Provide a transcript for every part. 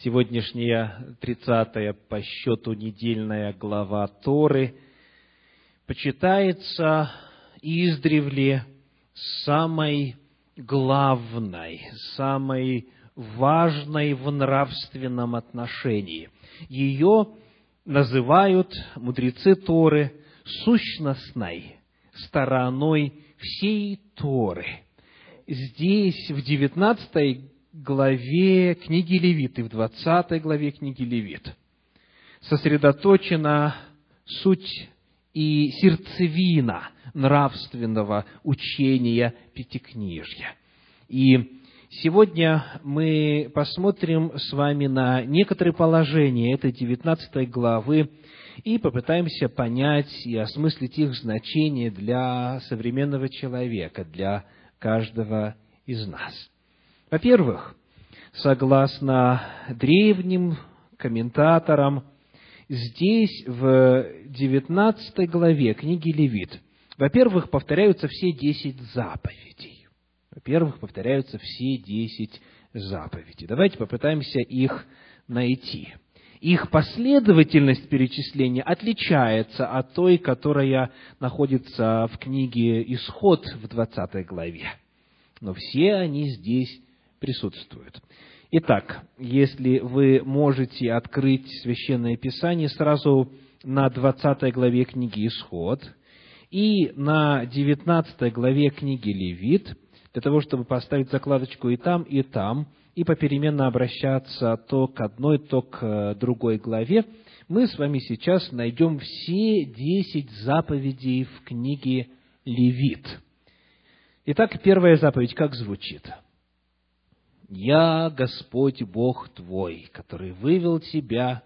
Сегодняшняя тридцатая по счету недельная глава Торы почитается издревле самой главной, самой важной в нравственном отношении. Ее называют мудрецы Торы сущностной стороной всей Торы. Здесь, в девятнадцатой главе книги Левит и в 20 главе книги Левит сосредоточена суть и сердцевина нравственного учения Пятикнижья. И сегодня мы посмотрим с вами на некоторые положения этой 19 главы и попытаемся понять и осмыслить их значение для современного человека, для каждого из нас – во-первых, согласно древним комментаторам, здесь в 19 главе книги Левит, во-первых, повторяются все десять заповедей. Во-первых, повторяются все десять заповедей. Давайте попытаемся их найти. Их последовательность перечисления отличается от той, которая находится в книге Исход в 20 главе. Но все они здесь присутствуют. Итак, если вы можете открыть Священное Писание сразу на 20 главе книги Исход и на 19 главе книги Левит, для того, чтобы поставить закладочку и там, и там, и попеременно обращаться то к одной, то к э, другой главе, мы с вами сейчас найдем все десять заповедей в книге Левит. Итак, первая заповедь как звучит – «Я Господь Бог твой, который вывел тебя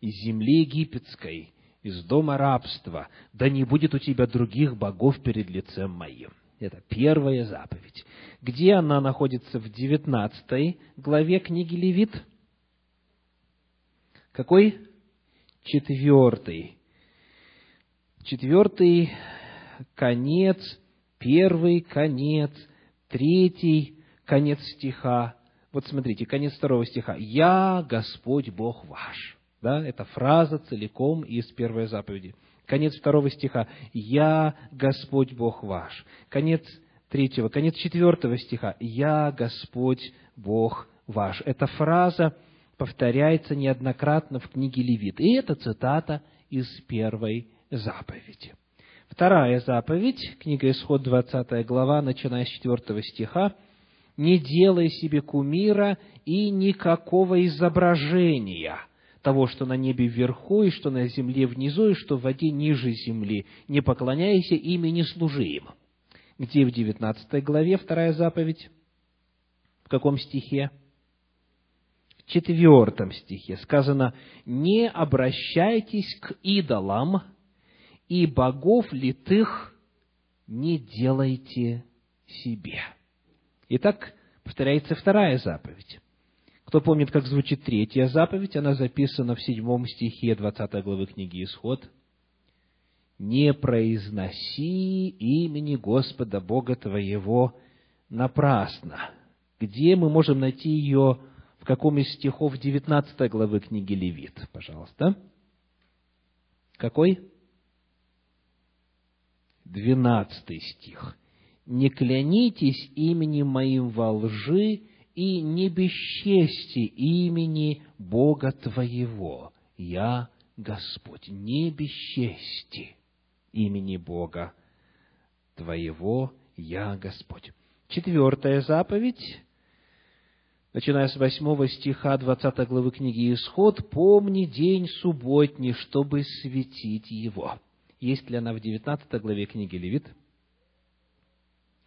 из земли египетской, из дома рабства, да не будет у тебя других богов перед лицем моим». Это первая заповедь. Где она находится в девятнадцатой главе книги Левит? Какой? Четвертый. Четвертый конец, первый конец, третий конец стиха, вот смотрите, конец второго стиха. «Я Господь Бог ваш». Да, это фраза целиком из первой заповеди. Конец второго стиха. «Я Господь Бог ваш». Конец третьего, конец четвертого стиха. «Я Господь Бог ваш». Эта фраза повторяется неоднократно в книге Левит. И это цитата из первой заповеди. Вторая заповедь, книга Исход, 20 глава, начиная с 4 стиха, не делай себе кумира и никакого изображения того, что на небе вверху, и что на земле внизу, и что в воде ниже земли. Не поклоняйся им и не служи им. Где в девятнадцатой главе вторая заповедь? В каком стихе? В четвертом стихе сказано, «Не обращайтесь к идолам, и богов литых не делайте себе». Итак, повторяется вторая заповедь. Кто помнит, как звучит третья заповедь, она записана в седьмом стихе 20 главы книги Исход. «Не произноси имени Господа Бога твоего напрасно». Где мы можем найти ее, в каком из стихов 19 главы книги Левит? Пожалуйста. Какой? Двенадцатый стих не клянитесь именем моим во лжи и не бесчести имени Бога твоего. Я Господь. Не бесчести имени Бога твоего. Я Господь. Четвертая заповедь, начиная с восьмого стиха двадцатой главы книги Исход, «Помни день субботний, чтобы светить его». Есть ли она в девятнадцатой главе книги Левит?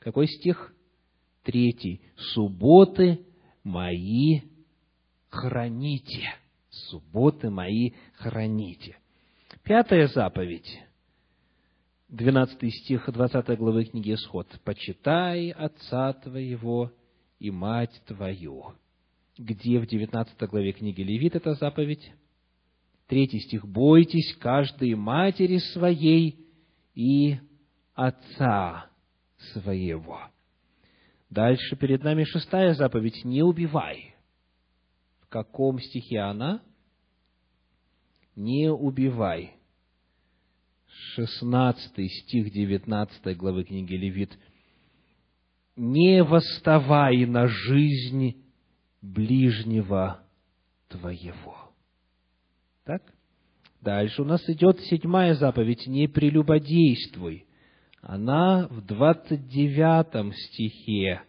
Какой стих? Третий. Субботы мои храните. Субботы мои храните. Пятая заповедь. Двенадцатый стих двадцатой главы книги Исход. «Почитай отца твоего и мать твою». Где в девятнадцатой главе книги Левит эта заповедь? Третий стих. «Бойтесь каждой матери своей и отца своего. Дальше перед нами шестая заповедь – не убивай. В каком стихе она? Не убивай. 16 стих 19 главы книги Левит. Не восставай на жизнь ближнего твоего. Так? Дальше у нас идет седьмая заповедь. Не прелюбодействуй. Она в 29 стихе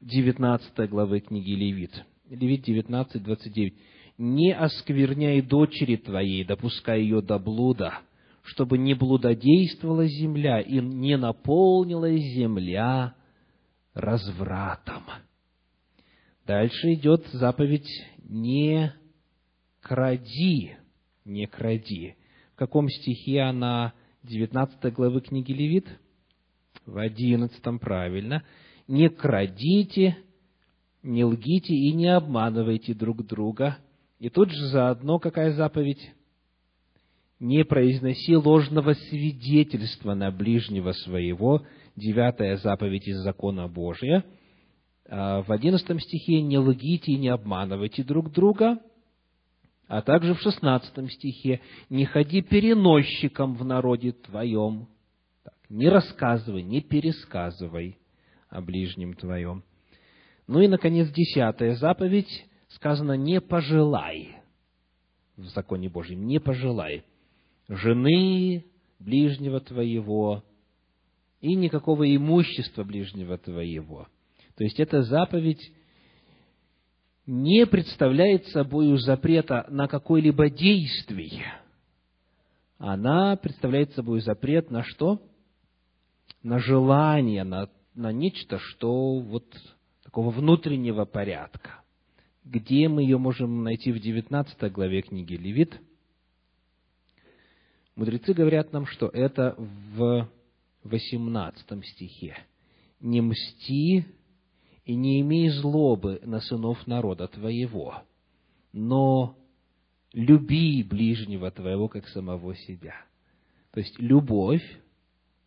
19 главы книги Левит. Левит 19, 29. «Не оскверняй дочери твоей, допуская ее до блуда, чтобы не блудодействовала земля и не наполнилась земля развратом». Дальше идет заповедь «не кради», «не кради». В каком стихе она 19 главы книги Левит? В 11, правильно не крадите, не лгите и не обманывайте друг друга. И тут же заодно какая заповедь? Не произноси ложного свидетельства на ближнего своего. Девятая заповедь из закона Божия. А в одиннадцатом стихе не лгите и не обманывайте друг друга. А также в шестнадцатом стихе не ходи переносчиком в народе твоем. Так, не рассказывай, не пересказывай о ближнем твоем. Ну и, наконец, десятая заповедь сказано «не пожелай» в законе Божьем, «не пожелай» жены ближнего твоего и никакого имущества ближнего твоего. То есть, эта заповедь не представляет собой запрета на какое-либо действие. Она представляет собой запрет на что? На желание, на на нечто, что вот такого внутреннего порядка. Где мы ее можем найти в 19 главе книги Левит? Мудрецы говорят нам, что это в 18 стихе. «Не мсти и не имей злобы на сынов народа твоего, но люби ближнего твоего, как самого себя». То есть, любовь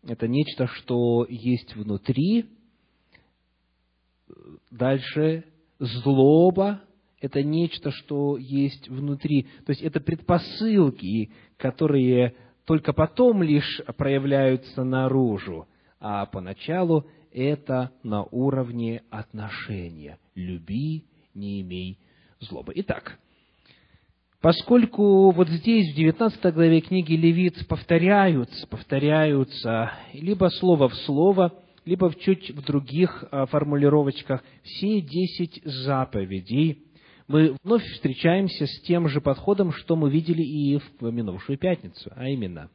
это нечто, что есть внутри. Дальше злоба – это нечто, что есть внутри. То есть это предпосылки, которые только потом лишь проявляются наружу, а поначалу это на уровне отношения. Люби, не имей злобы. Итак, Поскольку вот здесь, в 19 главе книги Левит, повторяются, повторяются либо слово в слово, либо в чуть в других а, формулировочках все десять заповедей, мы вновь встречаемся с тем же подходом, что мы видели и в минувшую пятницу, а именно,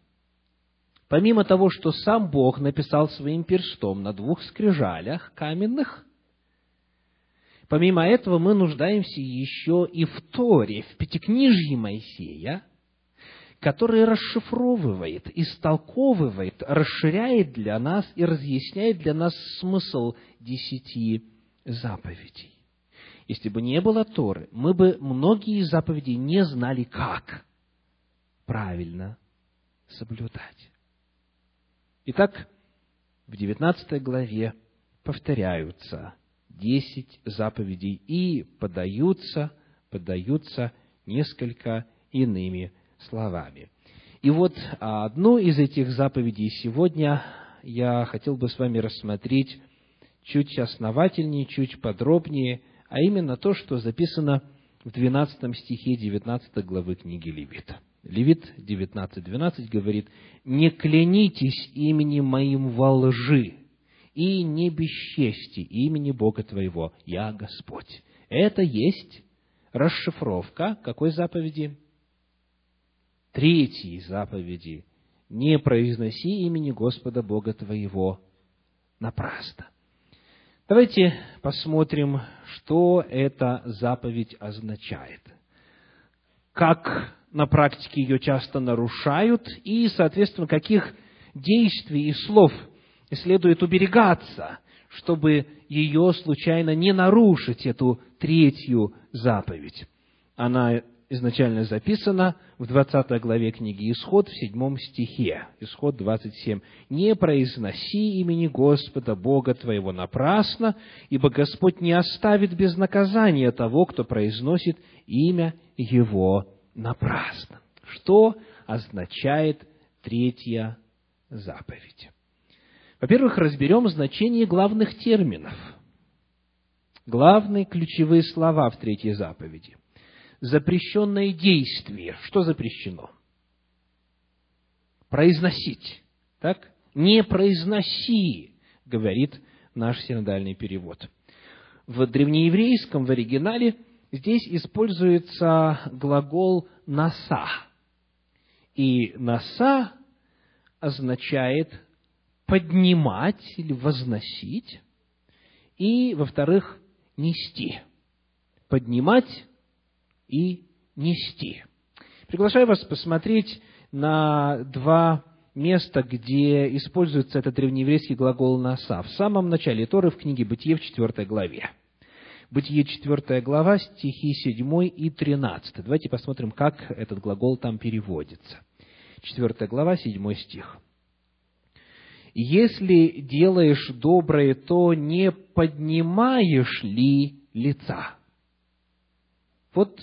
помимо того, что сам Бог написал своим перстом на двух скрижалях каменных – Помимо этого, мы нуждаемся еще и в Торе, в Пятикнижье Моисея, который расшифровывает, истолковывает, расширяет для нас и разъясняет для нас смысл десяти заповедей. Если бы не было Торы, мы бы многие заповеди не знали, как правильно соблюдать. Итак, в 19 главе повторяются десять заповедей и подаются, подаются несколько иными словами. И вот одну из этих заповедей сегодня я хотел бы с вами рассмотреть чуть основательнее, чуть подробнее, а именно то, что записано в 12 стихе 19 главы книги Левита. Левит 19.12 говорит, «Не клянитесь именем моим во лжи, и не бесчести имени Бога твоего, я Господь. Это есть расшифровка какой заповеди? Третьей заповеди. Не произноси имени Господа Бога твоего напрасно. Давайте посмотрим, что эта заповедь означает. Как на практике ее часто нарушают и, соответственно, каких действий и слов – следует уберегаться, чтобы ее случайно не нарушить, эту третью заповедь. Она изначально записано в 20 главе книги Исход в 7 стихе, Исход 27. «Не произноси имени Господа Бога твоего напрасно, ибо Господь не оставит без наказания того, кто произносит имя Его напрасно». Что означает третья заповедь? Во-первых, разберем значение главных терминов. Главные ключевые слова в третьей заповеди запрещенное действие. Что запрещено? Произносить. Так? Не произноси, говорит наш синодальный перевод. В древнееврейском, в оригинале, здесь используется глагол «наса». И «наса» означает поднимать или возносить, и, во-вторых, нести. Поднимать и нести. Приглашаю вас посмотреть на два места, где используется этот древнееврейский глагол «наса». В самом начале Торы в книге «Бытие» в 4 главе. Бытие 4 глава, стихи 7 и 13. Давайте посмотрим, как этот глагол там переводится. 4 глава, 7 стих. «Если делаешь доброе, то не поднимаешь ли лица?» Вот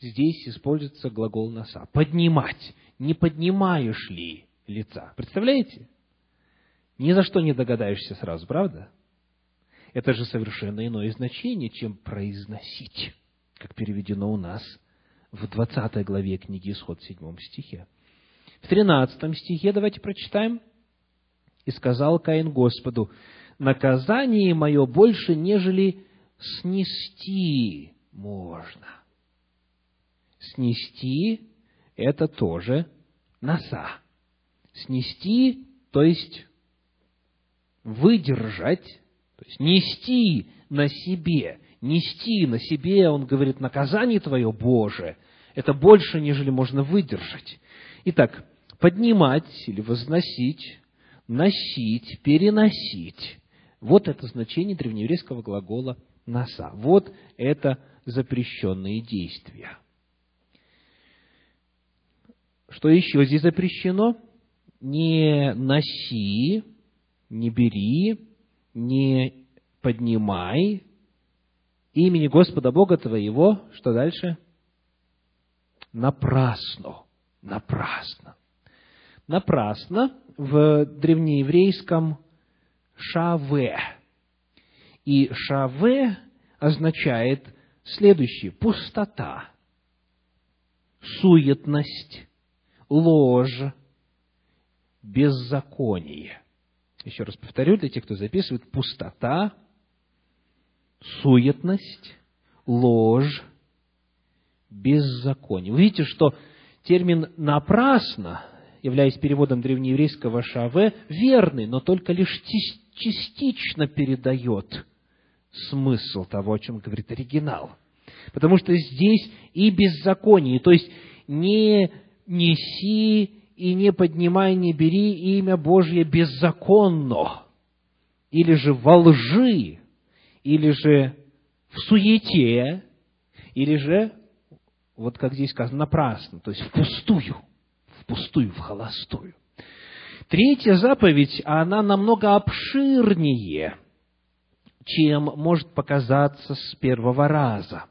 здесь используется глагол носа. Поднимать. Не поднимаешь ли лица? Представляете? Ни за что не догадаешься сразу, правда? Это же совершенно иное значение, чем произносить, как переведено у нас в 20 главе книги Исход в 7 стихе. В 13 стихе давайте прочитаем. «И сказал Каин Господу, наказание мое больше, нежели снести можно» снести – это тоже носа. Снести, то есть выдержать, то есть нести на себе, нести на себе, он говорит, наказание твое, Боже, это больше, нежели можно выдержать. Итак, поднимать или возносить, носить, переносить. Вот это значение древнееврейского глагола «носа». Вот это запрещенные действия. Что еще здесь запрещено? Не носи, не бери, не поднимай имени Господа Бога твоего, что дальше? Напрасно. Напрасно. Напрасно в древнееврейском шаве. И шаве означает следующее. Пустота, суетность, ложь, беззаконие. Еще раз повторю, для тех, кто записывает, пустота, суетность, ложь, беззаконие. Вы видите, что термин «напрасно», являясь переводом древнееврейского «шаве», верный, но только лишь частично передает смысл того, о чем говорит оригинал. Потому что здесь и беззаконие, то есть не неси и не поднимай, не бери имя Божье беззаконно, или же во лжи, или же в суете, или же, вот как здесь сказано, напрасно, то есть впустую, впустую, в холостую. Третья заповедь, она намного обширнее, чем может показаться с первого раза.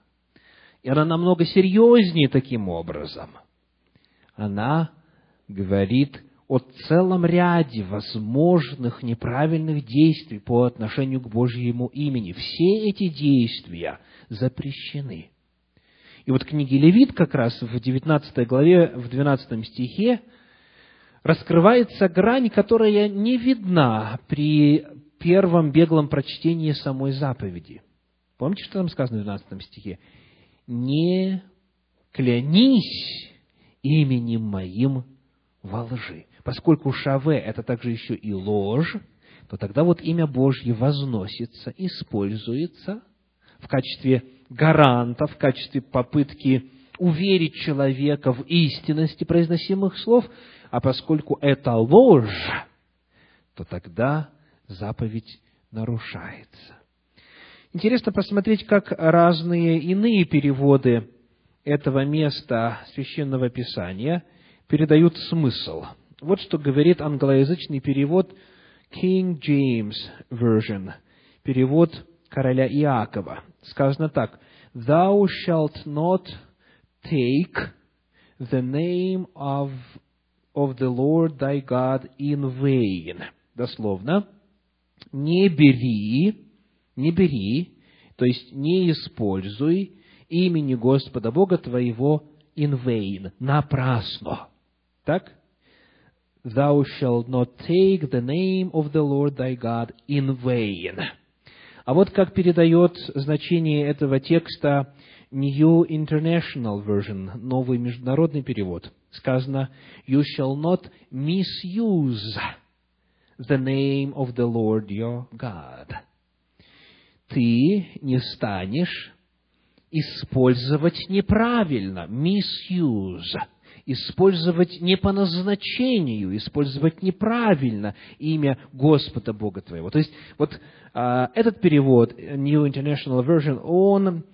И она намного серьезнее таким образом – она говорит о целом ряде возможных неправильных действий по отношению к Божьему имени. Все эти действия запрещены. И вот в книге Левит как раз в 19 главе, в 12 стихе раскрывается грань, которая не видна при первом беглом прочтении самой заповеди. Помните, что там сказано в 12 стихе? «Не клянись именем моим во лжи. Поскольку Шаве – это также еще и ложь, то тогда вот имя Божье возносится, используется в качестве гаранта, в качестве попытки уверить человека в истинности произносимых слов, а поскольку это ложь, то тогда заповедь нарушается. Интересно посмотреть, как разные иные переводы этого места Священного Писания передают смысл. Вот что говорит англоязычный перевод King James Version, перевод короля Иакова. Сказано так, «Thou shalt not take the name of, of the Lord thy God in vain». Дословно, «Не бери, не бери, то есть не используй имени Господа Бога твоего in vain, напрасно». Так? Thou shalt not take the name of the Lord thy God in vain. А вот как передает значение этого текста New International Version, новый международный перевод. Сказано, You shall not misuse the name of the Lord your God. Ты не станешь использовать неправильно, misuse, использовать не по назначению, использовать неправильно имя Господа Бога твоего. То есть, вот а, этот перевод, New International Version, он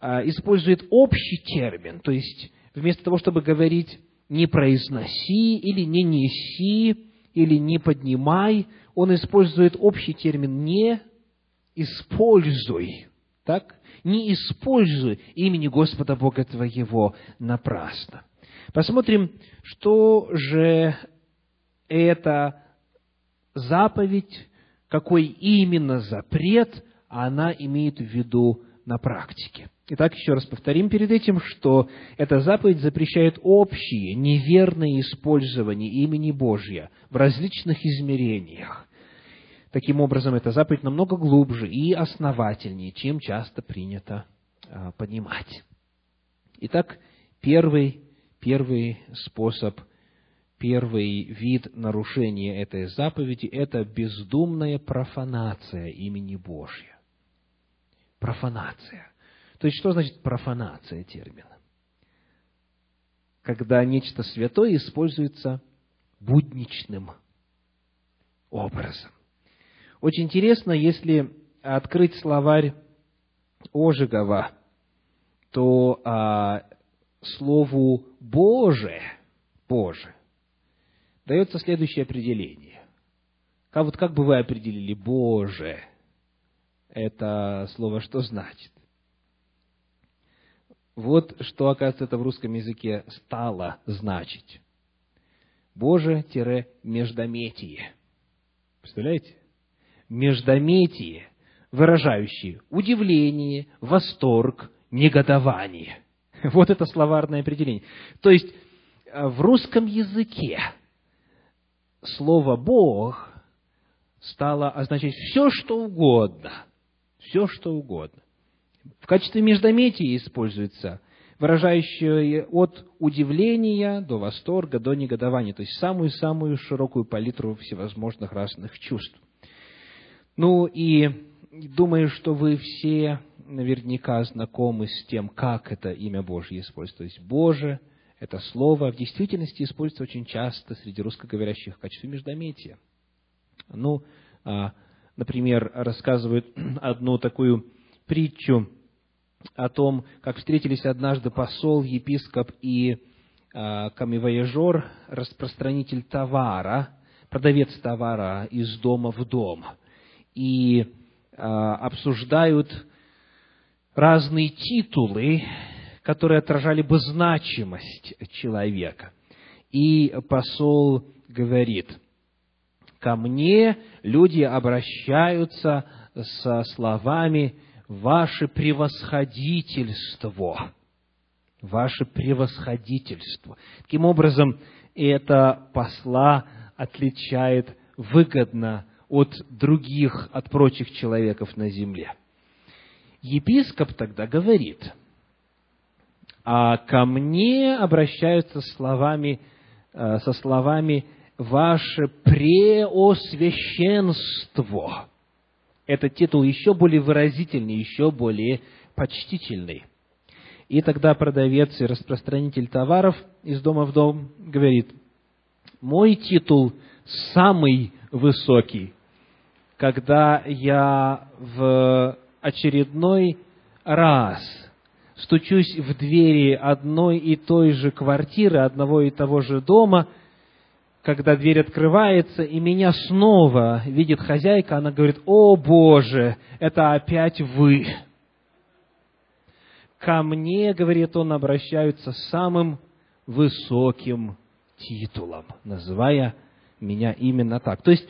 а, использует общий термин, то есть вместо того, чтобы говорить «не произноси» или «не неси» или «не поднимай», он использует общий термин «не используй». Так? Не используй имени Господа Бога твоего напрасно. Посмотрим, что же это заповедь, какой именно запрет она имеет в виду на практике. Итак, еще раз повторим перед этим, что эта заповедь запрещает общее, неверное использование имени Божьего в различных измерениях. Таким образом, эта заповедь намного глубже и основательнее, чем часто принято а, понимать. Итак, первый, первый способ, первый вид нарушения этой заповеди – это бездумная профанация имени Божьего. Профанация. То есть, что значит профанация термина? Когда нечто святое используется будничным образом. Очень интересно, если открыть словарь Ожегова, то а, слову «Боже», «Боже» дается следующее определение. Как, вот как бы вы определили «Боже»? Это слово что значит? Вот что, оказывается, это в русском языке стало значить. Боже-междометие. Представляете? Междометие, выражающее удивление, восторг, негодование. Вот это словарное определение. То есть, э, в русском языке слово «Бог» стало означать все, что угодно. Все, что угодно. В качестве междометия используется, выражающее от удивления до восторга, до негодования, то есть самую-самую широкую палитру всевозможных разных чувств. Ну и думаю, что вы все наверняка знакомы с тем, как это имя Божье используется. То есть Боже, это слово в действительности используется очень часто среди русскоговорящих в качестве междометия. Ну, а, например, рассказывают одну такую притчу о том, как встретились однажды посол, епископ и э, камевояжер, распространитель товара, продавец товара из дома в дом, и обсуждают разные титулы, которые отражали бы значимость человека. И посол говорит, ко мне люди обращаются со словами ваше превосходительство. Ваше превосходительство. Таким образом, это посла отличает выгодно от других, от прочих человеков на земле. Епископ тогда говорит, а ко мне обращаются словами, э, со словами «Ваше преосвященство» этот титул еще более выразительный, еще более почтительный. И тогда продавец и распространитель товаров из дома в дом говорит, мой титул самый высокий, когда я в очередной раз стучусь в двери одной и той же квартиры, одного и того же дома, когда дверь открывается, и меня снова видит хозяйка, она говорит, «О, Боже, это опять вы!» Ко мне, говорит он, обращаются самым высоким титулом, называя меня именно так. То есть,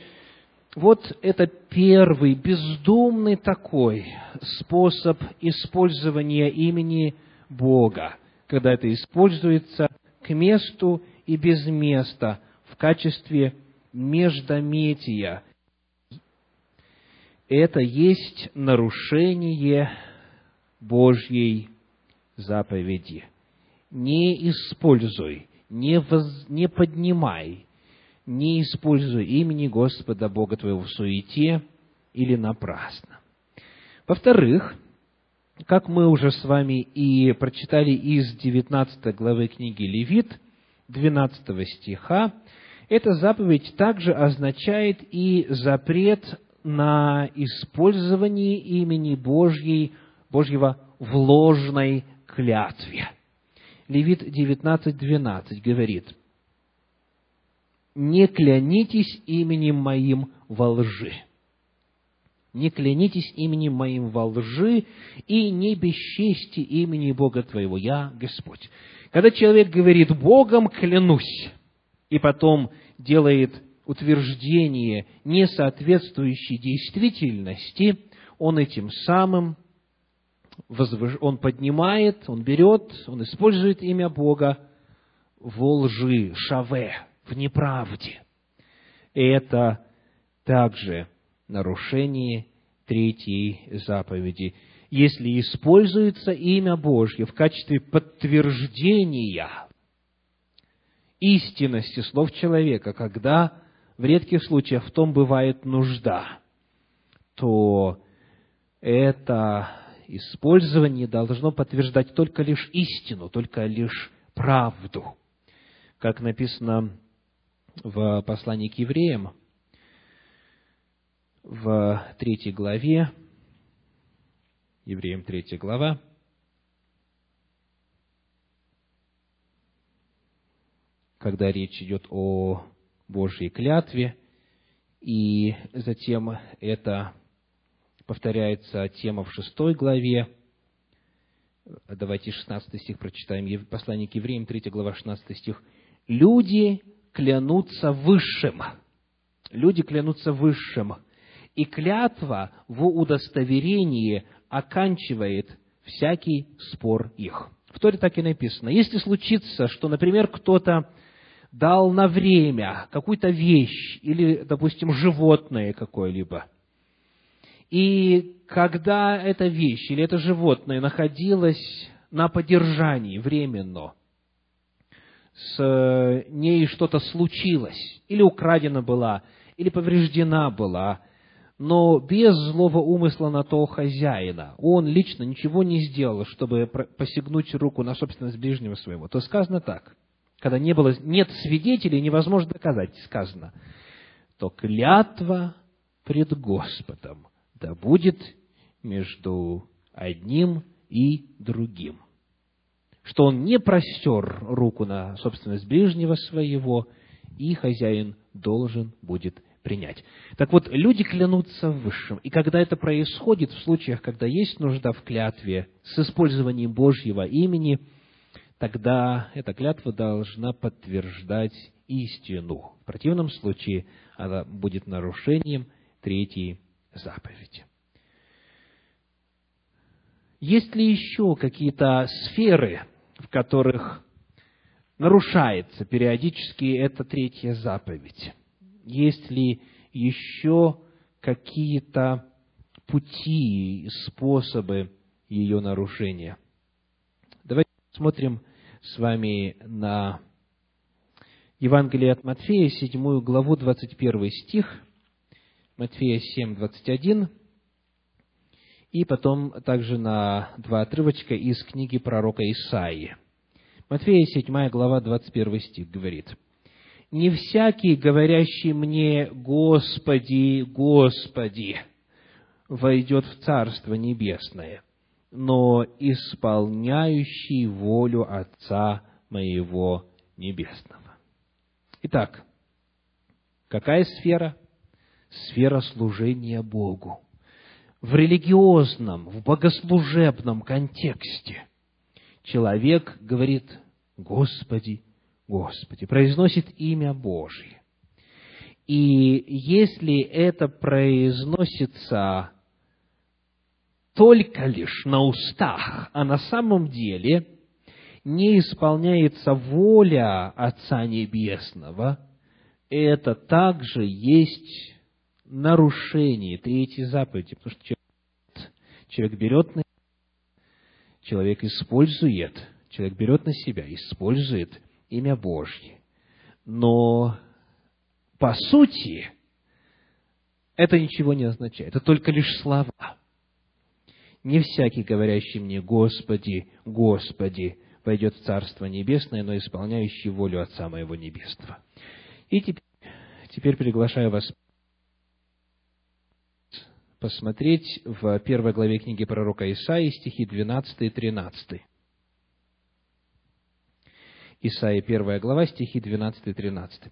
вот это первый бездумный такой способ использования имени Бога, когда это используется к месту и без места в качестве междометия. Это есть нарушение Божьей заповеди. Не используй, не, воз, не поднимай, не используй имени Господа Бога твоего в суете или напрасно. Во-вторых, как мы уже с вами и прочитали из 19 главы книги Левит, 12 стиха, эта заповедь также означает и запрет на использование имени Божьей, Божьего в ложной клятве. Левит 19.12 говорит, «Не клянитесь именем моим во лжи». Не клянитесь именем моим во лжи и не бесчести имени Бога твоего. Я Господь. Когда человек говорит «Богом клянусь», и потом делает утверждение, не соответствующее действительности, он этим самым он поднимает, он берет, он использует имя Бога во лжи, шаве, в неправде. Это также нарушение третьей заповеди. Если используется имя Божье в качестве подтверждения истинности слов человека, когда в редких случаях в том бывает нужда, то это использование должно подтверждать только лишь истину, только лишь правду. Как написано в послании к евреям, в третьей главе, евреям третья глава, когда речь идет о Божьей клятве, и затем это повторяется тема в шестой главе. Давайте 16 стих прочитаем. Послание к евреям, 3 глава, 16 стих. «Люди клянутся высшим». Люди клянутся высшим. И клятва в удостоверении оканчивает всякий спор их. В Торе так и написано. Если случится, что, например, кто-то дал на время какую-то вещь или, допустим, животное какое-либо – и когда эта вещь или это животное находилось на поддержании временно, с ней что-то случилось, или украдена была, или повреждена была, но без злого умысла на то хозяина, он лично ничего не сделал, чтобы посягнуть руку на собственность ближнего своего, то сказано так, когда не было, нет свидетелей, невозможно доказать, сказано, то клятва пред Господом да будет между одним и другим. Что он не простер руку на собственность ближнего своего, и хозяин должен будет принять. Так вот, люди клянутся высшим. И когда это происходит, в случаях, когда есть нужда в клятве с использованием Божьего имени, тогда эта клятва должна подтверждать истину. В противном случае она будет нарушением третьей заповеди. Есть ли еще какие-то сферы, в которых нарушается периодически эта третья заповедь? Есть ли еще какие-то пути, способы ее нарушения? Давайте посмотрим с вами на Евангелие от Матфея, седьмую главу, 21 стих – Матфея 7, 21, и потом также на два отрывочка из книги пророка Исаии. Матфея 7 глава 21 стих говорит, «Не всякий, говорящий мне, Господи, Господи, войдет в Царство Небесное, но исполняющий волю Отца моего Небесного. Итак, какая сфера? Сфера служения Богу. В религиозном, в богослужебном контексте человек говорит «Господи, Господи», произносит имя Божье. И если это произносится только лишь на устах, а на самом деле не исполняется воля Отца Небесного, это также есть нарушение третьей заповеди, потому что человек, человек берет на человек использует, человек берет на себя, использует имя Божье. Но по сути это ничего не означает. Это только лишь слова. Не всякий, говорящий мне «Господи, Господи», войдет в Царство Небесное, но исполняющий волю Отца Моего Небесного. И теперь, теперь приглашаю вас посмотреть в первой главе книги пророка Исаии стихи 12 и 13. Исаия, первая глава, стихи 12 и 13.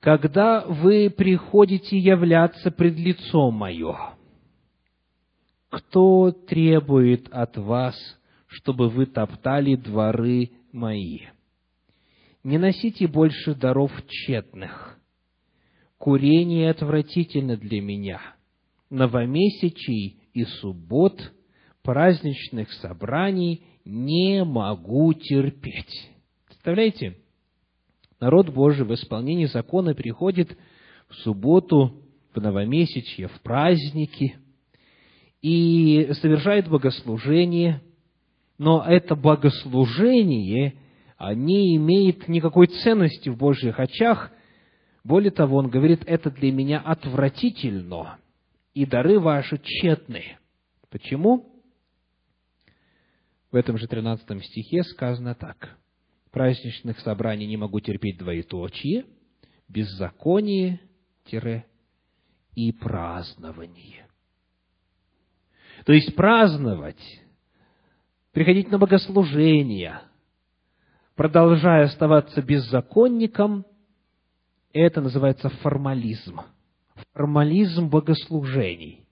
«Когда вы приходите являться пред лицом Мое, кто требует от вас, чтобы вы топтали дворы мои? Не носите больше даров тщетных. Курение отвратительно для меня. Новомесячий и суббот, праздничных собраний не могу терпеть. Представляете? Народ Божий в исполнении закона приходит в субботу, в новомесячье, в праздники – и совершает богослужение, но это богослужение не имеет никакой ценности в Божьих очах. Более того, он говорит, это для меня отвратительно, и дары ваши тщетны. Почему? В этом же 13 стихе сказано так. Праздничных собраний не могу терпеть двоеточие, беззаконие, и празднование. То есть праздновать, приходить на богослужения, продолжая оставаться беззаконником, это называется формализм. Формализм богослужений.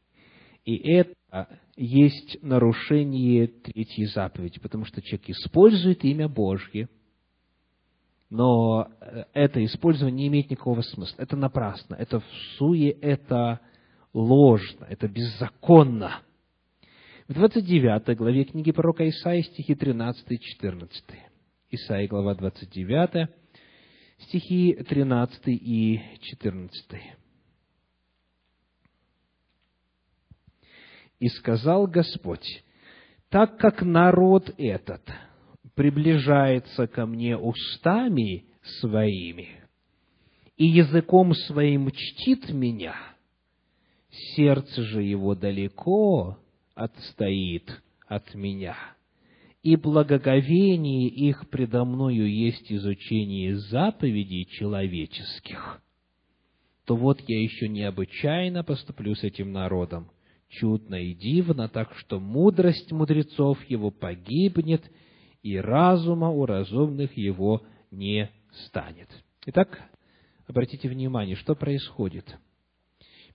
И это есть нарушение третьей заповеди, потому что человек использует имя Божье, но это использование не имеет никакого смысла. Это напрасно, это в суе, это ложно, это беззаконно. В 29 главе книги пророка Исаии стихи 13 и 14. Исаии, глава 29, стихи 13 и 14. «И сказал Господь, так как народ этот приближается ко мне устами своими и языком своим чтит меня, сердце же его далеко отстоит от меня. И благоговение их предо мною есть изучение заповедей человеческих, то вот я еще необычайно поступлю с этим народом, чудно и дивно, так что мудрость мудрецов его погибнет, и разума у разумных его не станет. Итак, обратите внимание, что происходит.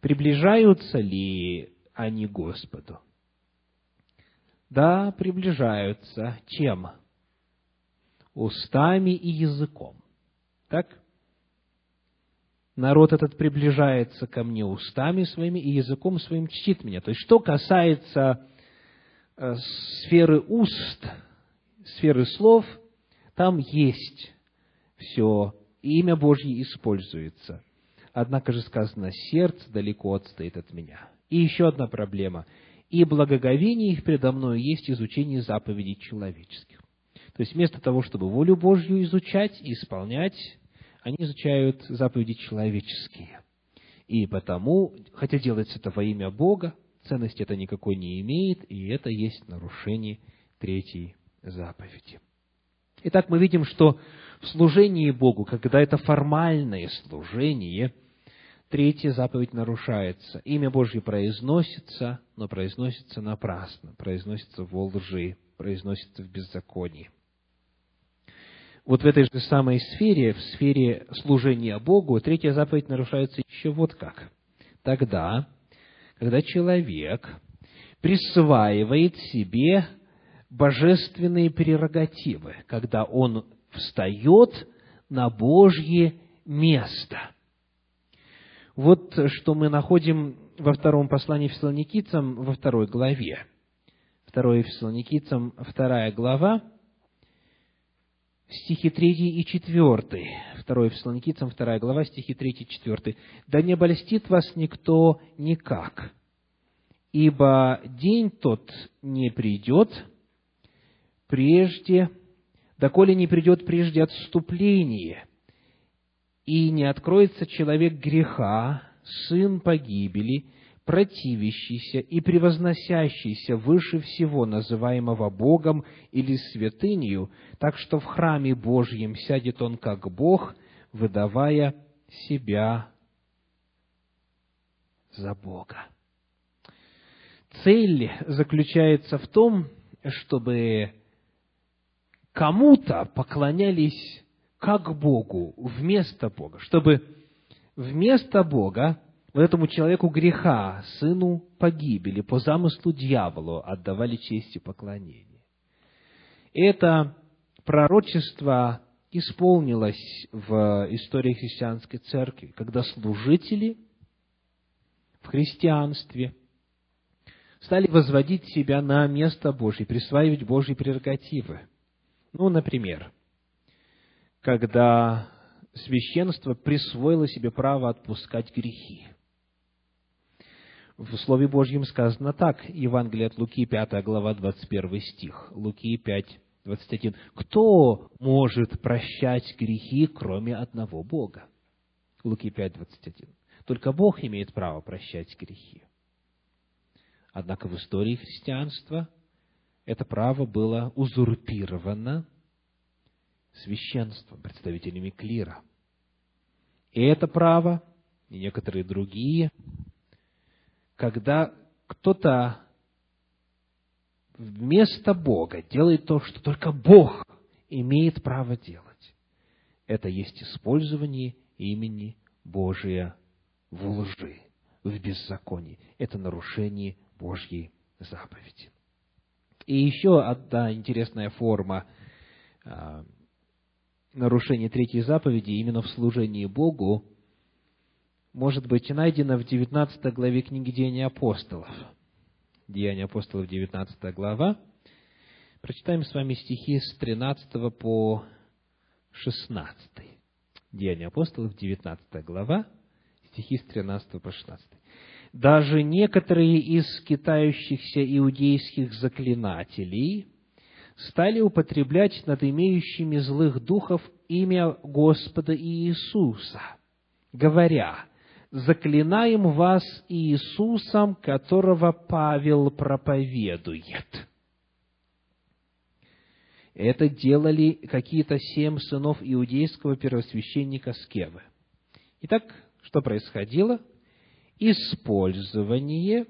Приближаются ли они Господу? Да, приближаются. Чем? Устами и языком. Так? Народ этот приближается ко мне устами своими и языком своим чтит меня. То есть, что касается э, сферы уст, сферы слов, там есть все, имя Божье используется. Однако же сказано, сердце далеко отстоит от меня. И еще одна проблема – и благоговение их предо мною есть изучение заповедей человеческих. То есть вместо того, чтобы волю Божью изучать и исполнять, они изучают заповеди человеческие. И потому, хотя делается это во имя Бога, ценности это никакой не имеет, и это есть нарушение третьей заповеди. Итак, мы видим, что в служении Богу, когда это формальное служение, третья заповедь нарушается. Имя Божье произносится, но произносится напрасно, произносится во лжи, произносится в беззаконии. Вот в этой же самой сфере, в сфере служения Богу, третья заповедь нарушается еще вот как. Тогда, когда человек присваивает себе божественные прерогативы, когда он встает на Божье место. Вот что мы находим во втором послании Фессалоникийцам во второй главе. Второе Фессалоникийцам, вторая глава, стихи 3 и 4. Второе Фессалоникийцам, вторая глава, стихи 3 и 4. «Да не обольстит вас никто никак, ибо день тот не придет прежде, доколе не придет прежде отступление, и не откроется человек греха, сын погибели, противящийся и превозносящийся выше всего, называемого Богом или святынью, так что в храме Божьем сядет он как Бог, выдавая себя за Бога. Цель заключается в том, чтобы кому-то поклонялись как Богу, вместо Бога, чтобы вместо Бога вот этому человеку греха, сыну погибели, по замыслу дьяволу отдавали честь и поклонение. Это пророчество исполнилось в истории христианской церкви, когда служители в христианстве стали возводить себя на место Божье, присваивать Божьи прерогативы. Ну, например, когда священство присвоило себе право отпускать грехи. В Слове Божьем сказано так, Евангелие от Луки, 5 глава, 21 стих, Луки 5, 21. «Кто может прощать грехи, кроме одного Бога?» Луки 5, 21. Только Бог имеет право прощать грехи. Однако в истории христианства это право было узурпировано священством, представителями клира. И это право, и некоторые другие, когда кто-то вместо Бога делает то, что только Бог имеет право делать. Это есть использование имени Божия в лжи, в беззаконии. Это нарушение Божьей заповеди. И еще одна интересная форма а, нарушение третьей заповеди именно в служении Богу может быть найдено в 19 главе книги Деяния апостолов. Деяния апостолов, 19 глава. Прочитаем с вами стихи с 13 по 16. Деяния апостолов, 19 глава, стихи с 13 по 16. «Даже некоторые из скитающихся иудейских заклинателей – стали употреблять над имеющими злых духов имя Господа Иисуса, говоря, «Заклинаем вас Иисусом, которого Павел проповедует». Это делали какие-то семь сынов иудейского первосвященника Скевы. Итак, что происходило? Использование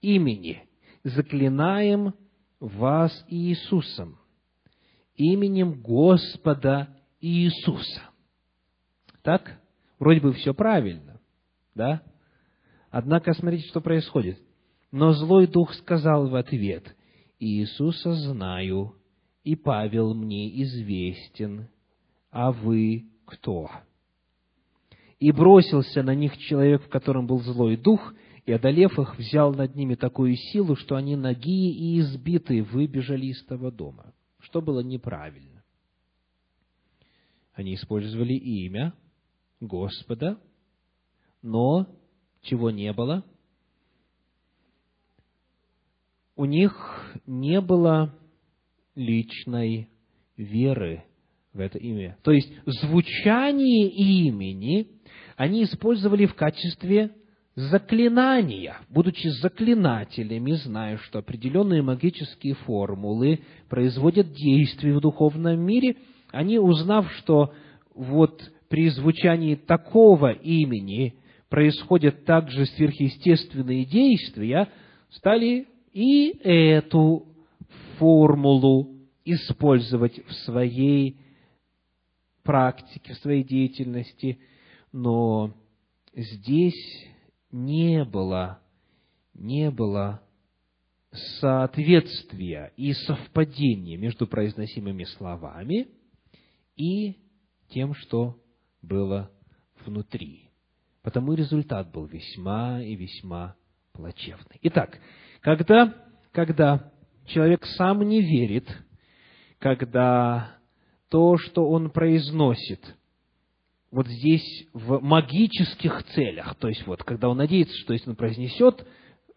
имени. Заклинаем вас Иисусом, именем Господа Иисуса. Так? Вроде бы все правильно, да? Однако смотрите, что происходит. Но злой дух сказал в ответ, «Иисуса знаю, и Павел мне известен, а вы кто?» И бросился на них человек, в котором был злой дух, и, одолев их, взял над ними такую силу, что они ноги и избитые выбежали из того дома, что было неправильно. Они использовали имя Господа, но чего не было? У них не было личной веры в это имя. То есть звучание имени они использовали в качестве заклинания, будучи заклинателями, зная, что определенные магические формулы производят действия в духовном мире, они, узнав, что вот при звучании такого имени происходят также сверхъестественные действия, стали и эту формулу использовать в своей практике, в своей деятельности, но здесь не было, не было соответствия и совпадения между произносимыми словами и тем, что было внутри. Потому результат был весьма и весьма плачевный. Итак, когда, когда человек сам не верит, когда то, что он произносит, вот здесь в магических целях, то есть вот, когда он надеется, что если он произнесет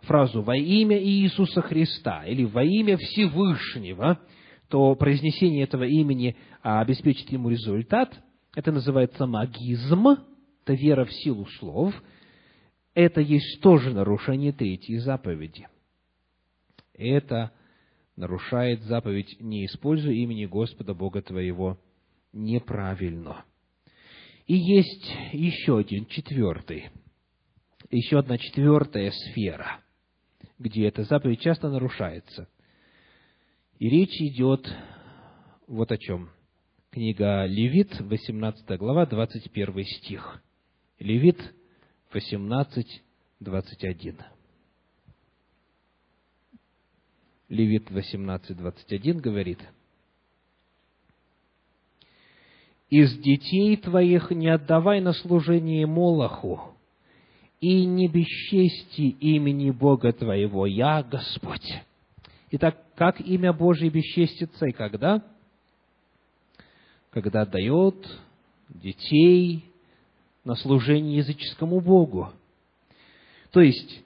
фразу «во имя Иисуса Христа» или «во имя Всевышнего», то произнесение этого имени обеспечит ему результат. Это называется магизм, это вера в силу слов. Это есть тоже нарушение третьей заповеди. Это нарушает заповедь «Не используй имени Господа Бога твоего неправильно». И есть еще один, четвертый, еще одна четвертая сфера – где эта заповедь часто нарушается. И речь идет вот о чем. Книга Левит, 18 глава, 21 стих. Левит 18, 21. Левит 18, 21 говорит, «Из детей твоих не отдавай на служение Молоху, и не бесчести имени Бога твоего, я Господь. Итак, как имя Божье бесчестится и когда? Когда дает детей на служение языческому Богу. То есть,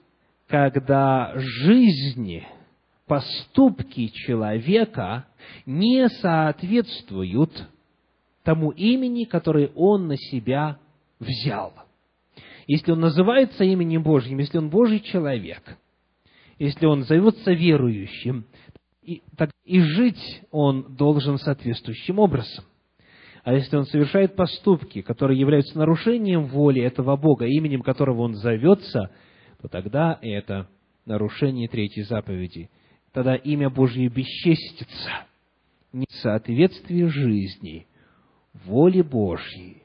когда жизни, поступки человека не соответствуют тому имени, которое он на себя взял – если он называется именем Божьим, если он Божий человек, если он зовется верующим, и, так и жить он должен соответствующим образом. А если он совершает поступки, которые являются нарушением воли этого Бога, именем которого он зовется, то тогда это нарушение третьей заповеди. Тогда имя Божье бесчестится. Несоответствие жизни, воли Божьей,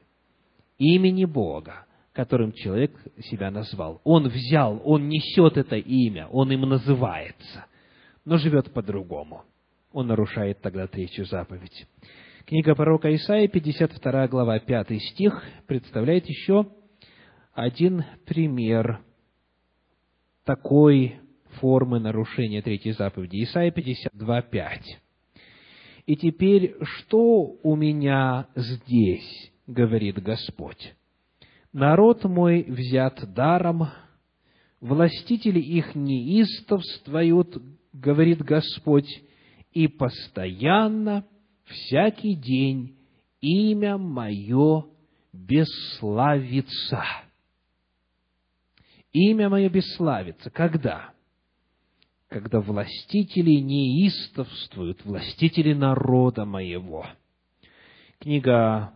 имени Бога которым человек себя назвал. Он взял, он несет это имя, он им называется, но живет по-другому. Он нарушает тогда третью заповедь. Книга пророка Исаии, 52 глава, 5 стих, представляет еще один пример такой формы нарушения третьей заповеди. Исаия 52, 5. «И теперь что у меня здесь, говорит Господь? народ мой взят даром, властители их неистовствуют, говорит Господь, и постоянно, всякий день, имя мое бесславится. Имя мое бесславится. Когда? Когда властители неистовствуют, властители народа моего. Книга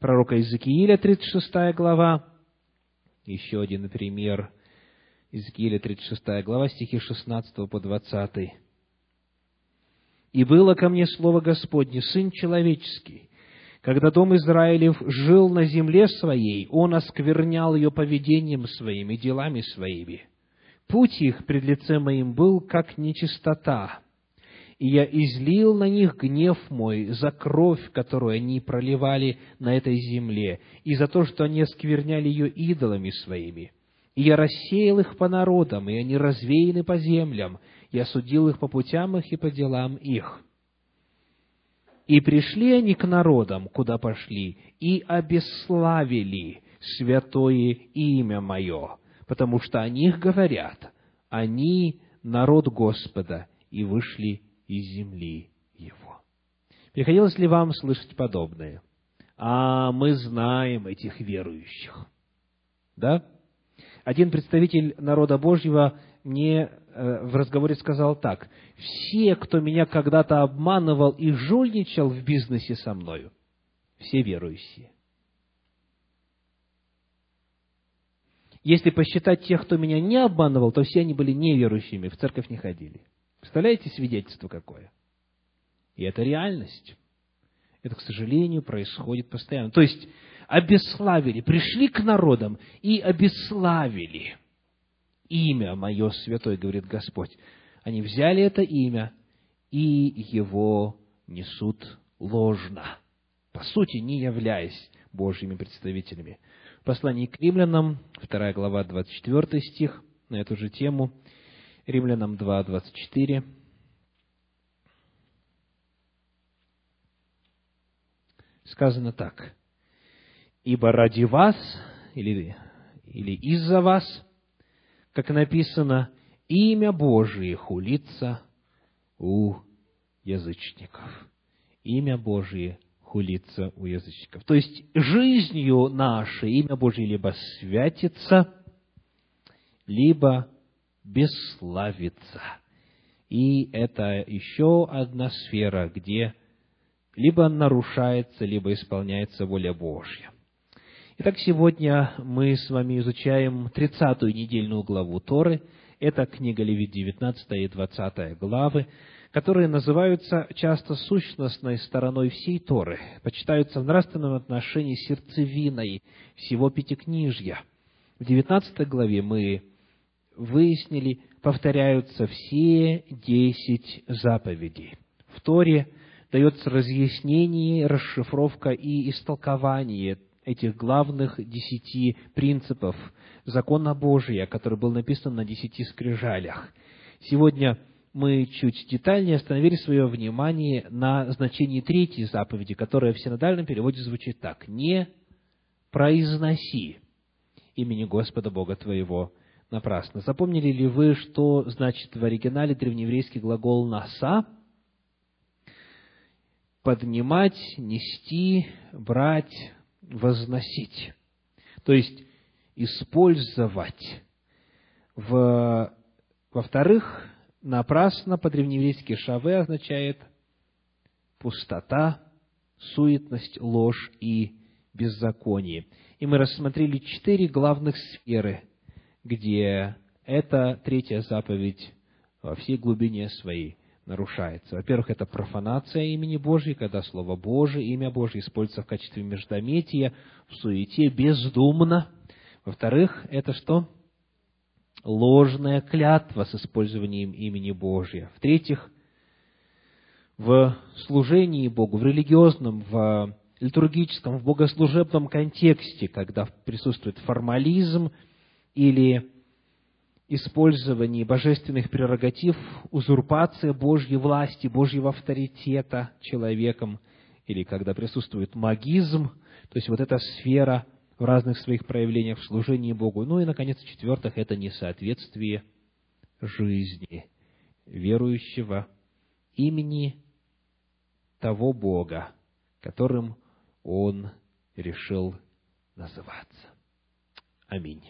пророка Иезекииля, 36 глава. Еще один пример. Иезекииля, 36 глава, стихи 16 по 20. «И было ко мне слово Господне, Сын человеческий, когда дом Израилев жил на земле своей, он осквернял ее поведением своим и делами своими. Путь их пред лицем моим был, как нечистота, и я излил на них гнев мой за кровь, которую они проливали на этой земле, и за то, что они оскверняли ее идолами своими. И я рассеял их по народам, и они развеяны по землям, я судил их по путям их и по делам их. И пришли они к народам, куда пошли, и обесславили святое имя мое, потому что о них говорят, они народ Господа, и вышли из земли его. Приходилось ли вам слышать подобное? А мы знаем этих верующих. Да? Один представитель народа Божьего мне э, в разговоре сказал так. Все, кто меня когда-то обманывал и жульничал в бизнесе со мною, все верующие. Если посчитать тех, кто меня не обманывал, то все они были неверующими, в церковь не ходили. Представляете свидетельство какое? И это реальность. Это, к сожалению, происходит постоянно. То есть, обесславили, пришли к народам и обесславили имя мое святое, говорит Господь. Они взяли это имя и его несут ложно, по сути, не являясь Божьими представителями. В послании к римлянам, 2 глава, 24 стих, на эту же тему, римлянам 2, 24, сказано так. «Ибо ради вас, или, или из-за вас, как написано, имя Божие хулится у язычников. Имя Божие хулится у язычников. То есть, жизнью нашей имя Божие либо святится, либо бесславится. И это еще одна сфера, где либо нарушается, либо исполняется воля Божья. Итак, сегодня мы с вами изучаем 30-ю недельную главу Торы. Это книга Левит 19 и 20 главы, которые называются часто сущностной стороной всей Торы, почитаются в нравственном отношении сердцевиной всего Пятикнижья. В 19 главе мы выяснили, повторяются все десять заповедей. В Торе дается разъяснение, расшифровка и истолкование этих главных десяти принципов закона Божия, который был написан на десяти скрижалях. Сегодня мы чуть детальнее остановили свое внимание на значении третьей заповеди, которая в синодальном переводе звучит так. «Не произноси имени Господа Бога твоего напрасно». Запомнили ли вы, что значит в оригинале древнееврейский глагол «наса»? Поднимать, нести, брать, возносить. То есть, использовать. В, во-вторых, напрасно по-древнееврейски шаве означает пустота, суетность, ложь и беззаконие. И мы рассмотрели четыре главных сферы, где эта третья заповедь во всей глубине своей нарушается. Во-первых, это профанация имени Божьей, когда Слово Божие, имя Божье используется в качестве междометия, в суете, бездумно. Во-вторых, это что? Ложная клятва с использованием имени Божьего. В-третьих, в служении Богу, в религиозном, в литургическом, в богослужебном контексте, когда присутствует формализм или использовании божественных прерогатив, узурпация Божьей власти, Божьего авторитета человеком, или когда присутствует магизм, то есть вот эта сфера в разных своих проявлениях в служении Богу. Ну и, наконец, в-четвертых, это несоответствие жизни верующего имени того Бога, которым он решил называться. Аминь.